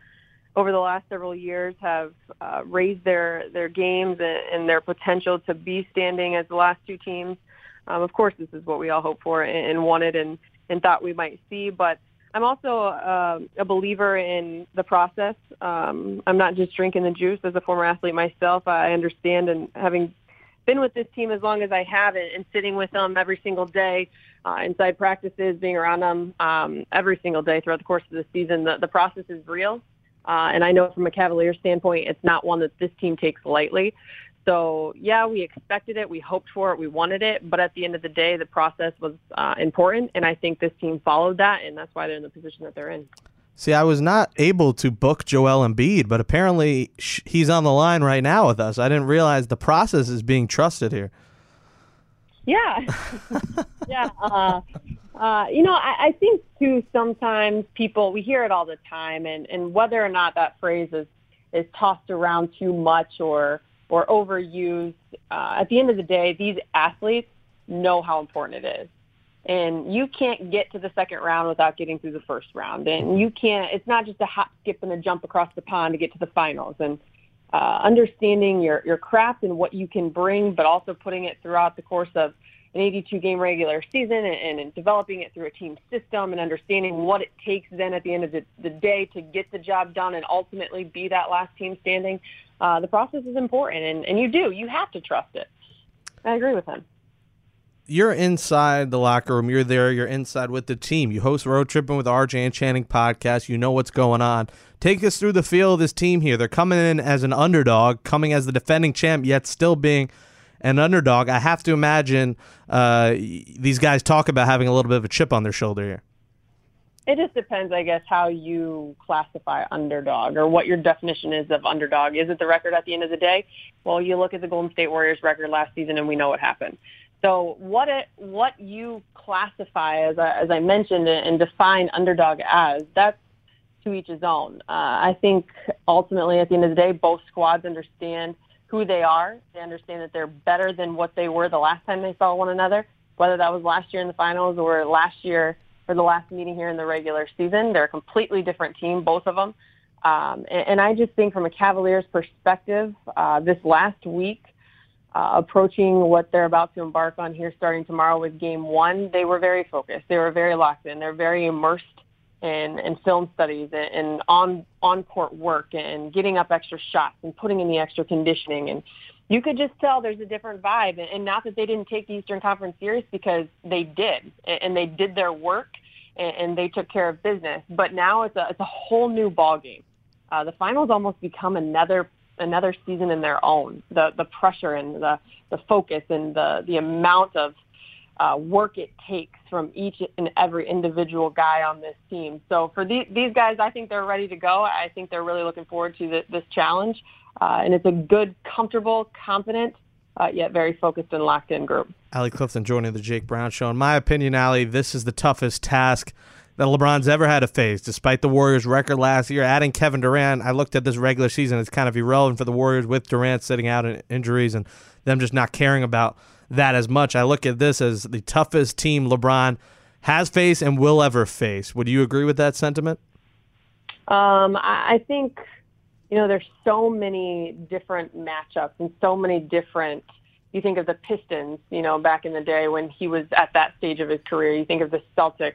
over the last several years have uh, raised their, their games and, and their potential to be standing as the last two teams. Um, of course, this is what we all hope for and, and wanted. And, and thought we might see. But I'm also uh, a believer in the process. Um, I'm not just drinking the juice. As a former athlete myself, I understand and having been with this team as long as I have and, and sitting with them every single day uh, inside practices, being around them um, every single day throughout the course of the season, the, the process is real. Uh, and I know from a Cavalier standpoint, it's not one that this team takes lightly. So yeah, we expected it, we hoped for it, we wanted it, but at the end of the day, the process was uh, important, and I think this team followed that, and that's why they're in the position that they're in. See, I was not able to book Joel Embiid, but apparently sh- he's on the line right now with us. I didn't realize the process is being trusted here. Yeah, yeah. Uh, uh, you know, I, I think too. Sometimes people we hear it all the time, and and whether or not that phrase is is tossed around too much or or overused, uh, at the end of the day, these athletes know how important it is. And you can't get to the second round without getting through the first round. And you can't, it's not just a hop, skip, and a jump across the pond to get to the finals. And uh, understanding your, your craft and what you can bring, but also putting it throughout the course of an 82 game regular season and, and developing it through a team system and understanding what it takes then at the end of the, the day to get the job done and ultimately be that last team standing. Uh, the process is important, and, and you do. You have to trust it. I agree with him you're inside the locker room. You're there. You're inside with the team. You host Road Tripping with RJ and Channing podcast. You know what's going on. Take us through the feel of this team here. They're coming in as an underdog, coming as the defending champ, yet still being an underdog. I have to imagine uh, these guys talk about having a little bit of a chip on their shoulder here. It just depends, I guess, how you classify underdog or what your definition is of underdog. Is it the record at the end of the day? Well, you look at the Golden State Warriors record last season and we know what happened. So what it, what you classify as as I mentioned and define underdog as that's to each his own. Uh, I think ultimately at the end of the day, both squads understand who they are. They understand that they're better than what they were the last time they saw one another, whether that was last year in the finals or last year or the last meeting here in the regular season. They're a completely different team, both of them. Um, and, and I just think from a Cavaliers perspective, uh, this last week uh, approaching what they're about to embark on here starting tomorrow with game one, they were very focused. They were very locked in. They're very immersed in, in film studies and, and on on court work and getting up extra shots and putting in the extra conditioning. And you could just tell there's a different vibe. And, and not that they didn't take the Eastern Conference serious because they did and they did their work and, and they took care of business. But now it's a it's a whole new ballgame. Uh, the finals almost become another another season in their own. The the pressure and the the focus and the the amount of uh, work it takes from each and every individual guy on this team. So for these these guys, I think they're ready to go. I think they're really looking forward to the, this challenge, uh, and it's a good, comfortable, confident. Uh, yet very focused and locked in group. Allie Clifton joining the Jake Brown Show. In my opinion, Allie, this is the toughest task that LeBron's ever had to face, despite the Warriors' record last year. Adding Kevin Durant, I looked at this regular season; it's kind of irrelevant for the Warriors with Durant sitting out in injuries and them just not caring about that as much. I look at this as the toughest team LeBron has faced and will ever face. Would you agree with that sentiment? Um, I think you know there's so many different matchups and so many different. You think of the Pistons, you know, back in the day when he was at that stage of his career. You think of the Celtics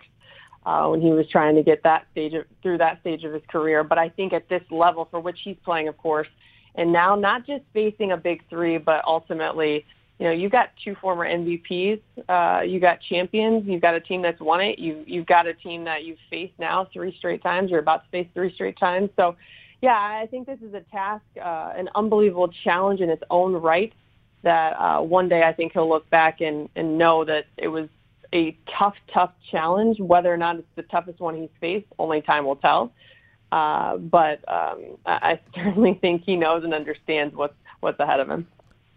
uh, when he was trying to get that stage of, through that stage of his career. But I think at this level, for which he's playing, of course, and now not just facing a big three, but ultimately, you know, you've got two former MVPs, uh, you got champions, you've got a team that's won it, you you've got a team that you've faced now three straight times, you're about to face three straight times. So, yeah, I think this is a task, uh, an unbelievable challenge in its own right. That uh, one day I think he'll look back and, and know that it was a tough, tough challenge. Whether or not it's the toughest one he's faced, only time will tell. Uh, but um, I I certainly think he knows and understands what's what's ahead of him.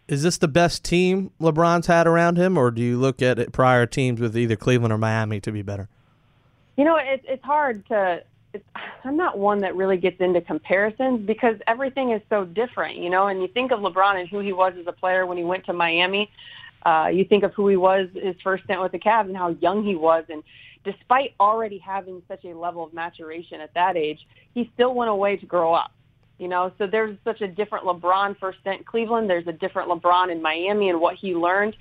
Is this the best team LeBron's had around him, or do you look at prior teams with either Cleveland or Miami to be better? You know, it's it's hard to. It's, I'm not one that really gets into comparisons because everything is so different, you know. And you think of LeBron and who he was as a player when he went to Miami. Uh, you think of who he was his first stint with the Cavs and how young he was, and despite already having such a level of maturation at that age, he still went away to grow up. You know, so there's such a different LeBron first stint in Cleveland. There's a different LeBron in Miami and what he learned.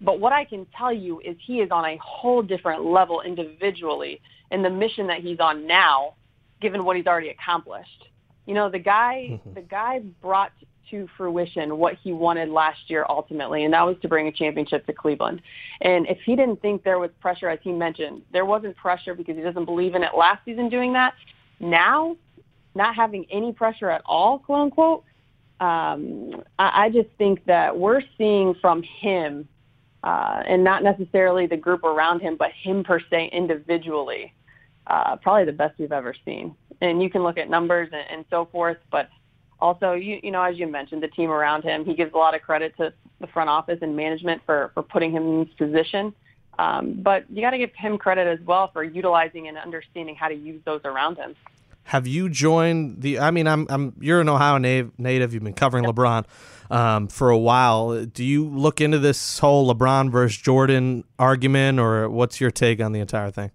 But what I can tell you is he is on a whole different level individually in the mission that he's on now, given what he's already accomplished. You know, the guy, mm-hmm. the guy brought to fruition what he wanted last year ultimately, and that was to bring a championship to Cleveland. And if he didn't think there was pressure, as he mentioned, there wasn't pressure because he doesn't believe in it last season doing that. Now, not having any pressure at all, quote unquote, um, I, I just think that we're seeing from him, uh, and not necessarily the group around him, but him per se individually, uh, probably the best we've ever seen. And you can look at numbers and, and so forth, but also, you, you know, as you mentioned, the team around him, he gives a lot of credit to the front office and management for, for putting him in this position. Um, but you got to give him credit as well for utilizing and understanding how to use those around him. Have you joined the? I mean, I'm, I'm you're an Ohio native. native you've been covering yep. LeBron um, for a while. Do you look into this whole LeBron versus Jordan argument, or what's your take on the entire thing?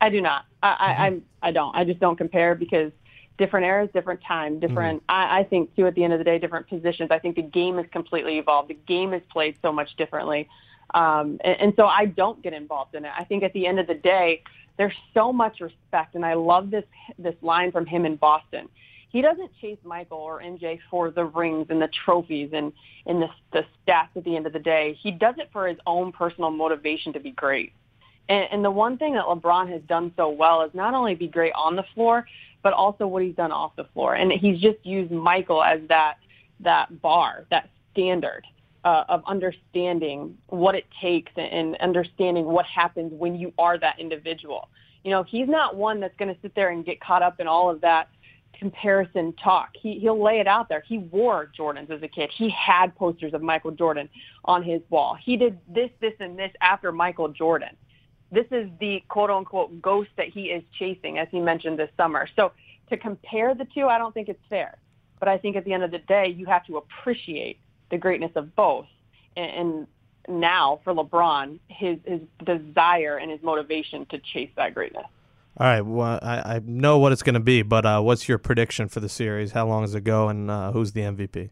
I do not. I, mm-hmm. I, I don't. I just don't compare because different eras, different time, different. Mm-hmm. I, I think too. At the end of the day, different positions. I think the game has completely evolved. The game is played so much differently, um, and, and so I don't get involved in it. I think at the end of the day, there's so much respect, and I love this this line from him in Boston. He doesn't chase Michael or MJ for the rings and the trophies and, and the, the stats at the end of the day. He does it for his own personal motivation to be great. And, and the one thing that LeBron has done so well is not only be great on the floor, but also what he's done off the floor. And he's just used Michael as that that bar, that standard uh, of understanding what it takes and understanding what happens when you are that individual. You know, he's not one that's going to sit there and get caught up in all of that comparison talk. He he'll lay it out there. He wore Jordans as a kid. He had posters of Michael Jordan on his wall. He did this, this, and this after Michael Jordan this is the quote unquote ghost that he is chasing, as he mentioned this summer. So to compare the two, I don't think it's fair. But I think at the end of the day, you have to appreciate the greatness of both. And, and now for LeBron, his, his desire and his motivation to chase that greatness. All right. Well, I, I know what it's going to be, but uh, what's your prediction for the series? How long does it go, and uh, who's the MVP?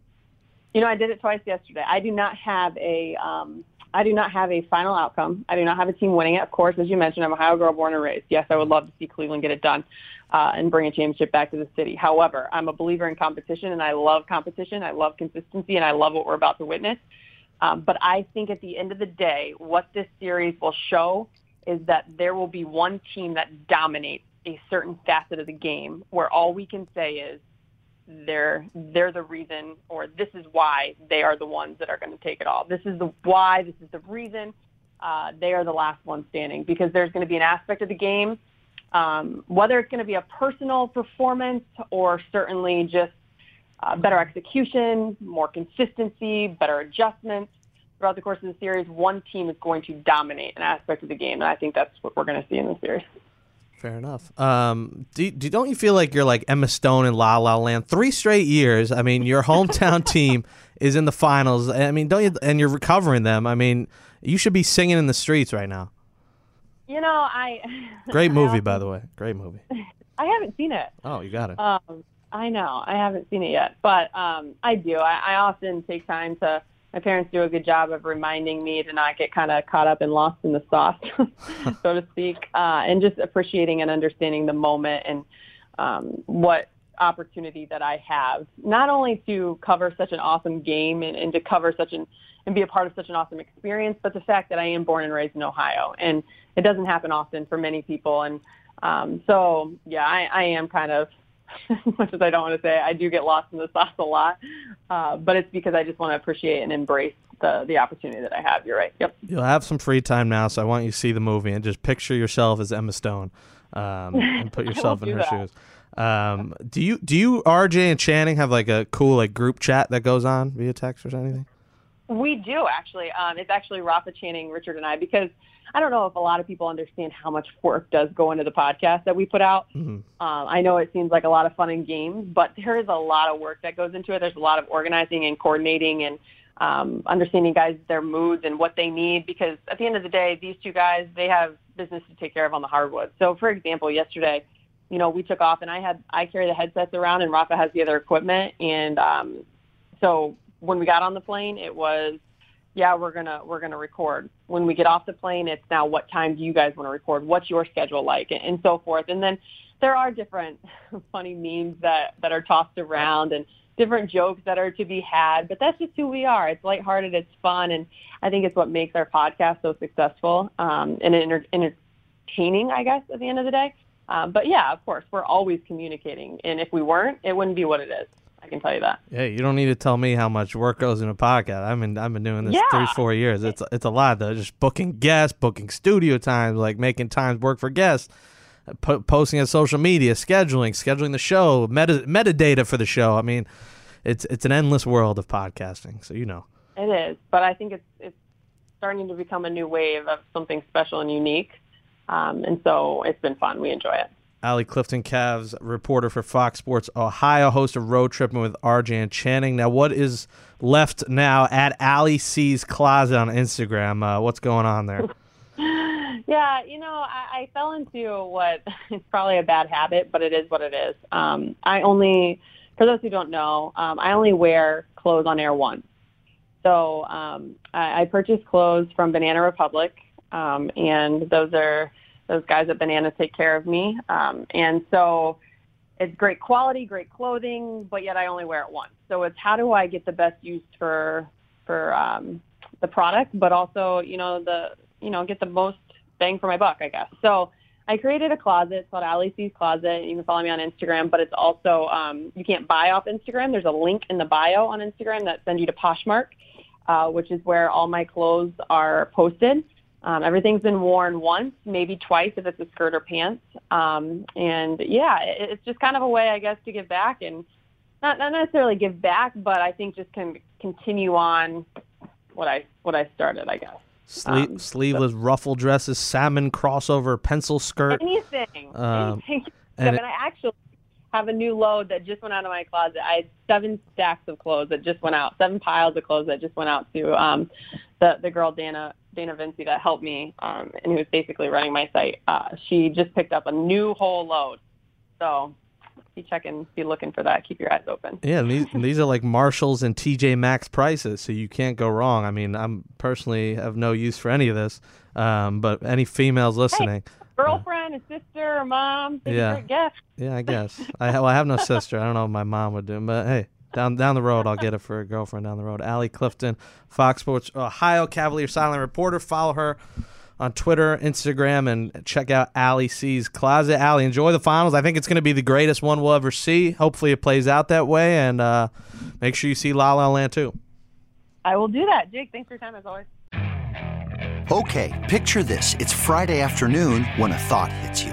You know, I did it twice yesterday. I do not have a um, I do not have a final outcome. I do not have a team winning it. Of course, as you mentioned, I'm a Ohio girl born and raised. Yes, I would love to see Cleveland get it done uh, and bring a championship back to the city. However, I'm a believer in competition, and I love competition. I love consistency, and I love what we're about to witness. Um, but I think at the end of the day, what this series will show is that there will be one team that dominates a certain facet of the game where all we can say is they're they're the reason or this is why they are the ones that are going to take it all. This is the why, this is the reason uh, they are the last one standing because there's going to be an aspect of the game, um, whether it's going to be a personal performance or certainly just uh, better execution, more consistency, better adjustments throughout the course of the series. One team is going to dominate an aspect of the game, and I think that's what we're going to see in the series. Fair enough. Um, do, do don't you feel like you're like Emma Stone in La La Land? Three straight years. I mean, your hometown team is in the finals. I mean, don't you? And you're recovering them. I mean, you should be singing in the streets right now. You know, I. Great movie, I by the way. Great movie. I haven't seen it. Oh, you got it. Um, I know. I haven't seen it yet, but um, I do. I, I often take time to my parents do a good job of reminding me to not get kind of caught up and lost in the sauce, so to speak, uh, and just appreciating and understanding the moment and um, what opportunity that I have, not only to cover such an awesome game and, and to cover such an and be a part of such an awesome experience, but the fact that I am born and raised in Ohio, and it doesn't happen often for many people, and um, so yeah, I, I am kind of as much as I don't want to say, I do get lost in the sauce a lot. Uh, but it's because I just want to appreciate and embrace the the opportunity that I have. You're right. Yep. You'll have some free time now, so I want you to see the movie and just picture yourself as Emma Stone, um, and put yourself in her that. shoes. Um, do you do you RJ and Channing have like a cool like group chat that goes on via text or anything? We do actually. Um, it's actually Rafa Channing, Richard, and I because I don't know if a lot of people understand how much work does go into the podcast that we put out. Mm-hmm. Um, I know it seems like a lot of fun and games, but there is a lot of work that goes into it. There's a lot of organizing and coordinating and um, understanding guys their moods and what they need because at the end of the day, these two guys they have business to take care of on the hardwood. So, for example, yesterday, you know, we took off and I had I carry the headsets around and Rafa has the other equipment and um, so when we got on the plane, it was yeah, we're gonna we're gonna record. When we get off the plane, it's now what time do you guys want to record? What's your schedule like, and, and so forth. And then there are different funny memes that that are tossed around and different jokes that are to be had. But that's just who we are. It's lighthearted, it's fun, and I think it's what makes our podcast so successful um, and enter- entertaining. I guess at the end of the day. Um, but yeah, of course, we're always communicating, and if we weren't, it wouldn't be what it is. I can tell you that. Yeah, you don't need to tell me how much work goes in a podcast. I mean, I've been doing this yeah. three, four years. It's it's a lot though. Just booking guests, booking studio times, like making times work for guests. po- posting on social media, scheduling, scheduling the show, meta- metadata for the show. I mean, it's it's an endless world of podcasting. So you know. It is, but I think it's it's starting to become a new wave of something special and unique, um, and so it's been fun. We enjoy it. Allie Clifton Cavs, reporter for Fox Sports Ohio, host of Road Tripping with RJ and Channing. Now, what is left now at Allie C's Closet on Instagram? Uh, what's going on there? yeah, you know, I, I fell into what is probably a bad habit, but it is what it is. Um, I only, for those who don't know, um, I only wear clothes on air once. So um, I, I purchase clothes from Banana Republic, um, and those are those guys at Banana take care of me. Um, and so it's great quality, great clothing, but yet I only wear it once. So it's how do I get the best use for for um, the product, but also you know the you know get the most bang for my buck, I guess. So I created a closet. It's called Allie C's Closet. You can follow me on Instagram, but it's also um, you can't buy off Instagram. There's a link in the bio on Instagram that sends you to Poshmark, uh, which is where all my clothes are posted. Um, everything's been worn once, maybe twice if it's a skirt or pants. Um, and yeah, it, it's just kind of a way, I guess, to give back and not, not necessarily give back, but I think just can continue on what I what I started, I guess. Sle- Um, sleeveless ruffle dresses, salmon crossover, pencil skirt. Anything, Um, anything. and And, I actually have a new load that just went out of my closet. I had seven stacks of clothes that just went out, seven piles of clothes that just went out to um, the the girl Dana Dana Vinci that helped me um, and who was basically running my site. Uh, she just picked up a new whole load. So be checking, be looking for that. Keep your eyes open. Yeah, and these, these are like Marshalls and TJ Maxx prices, so you can't go wrong. I mean, I'm personally have no use for any of this, um, but any females listening, Girlfriend, a sister, a mom, Yeah. a gift. yeah, I guess I, well, I have no sister. I don't know what my mom would do, but hey, down down the road, I'll get it for a girlfriend down the road. Allie Clifton, Fox Sports Ohio Cavalier silent reporter. Follow her on Twitter, Instagram, and check out Allie C's Closet. Allie, enjoy the finals. I think it's going to be the greatest one we'll ever see. Hopefully, it plays out that way, and uh, make sure you see La La Land too. I will do that. Jake, thanks for your time as always. Okay, picture this. It's Friday afternoon when a thought hits you.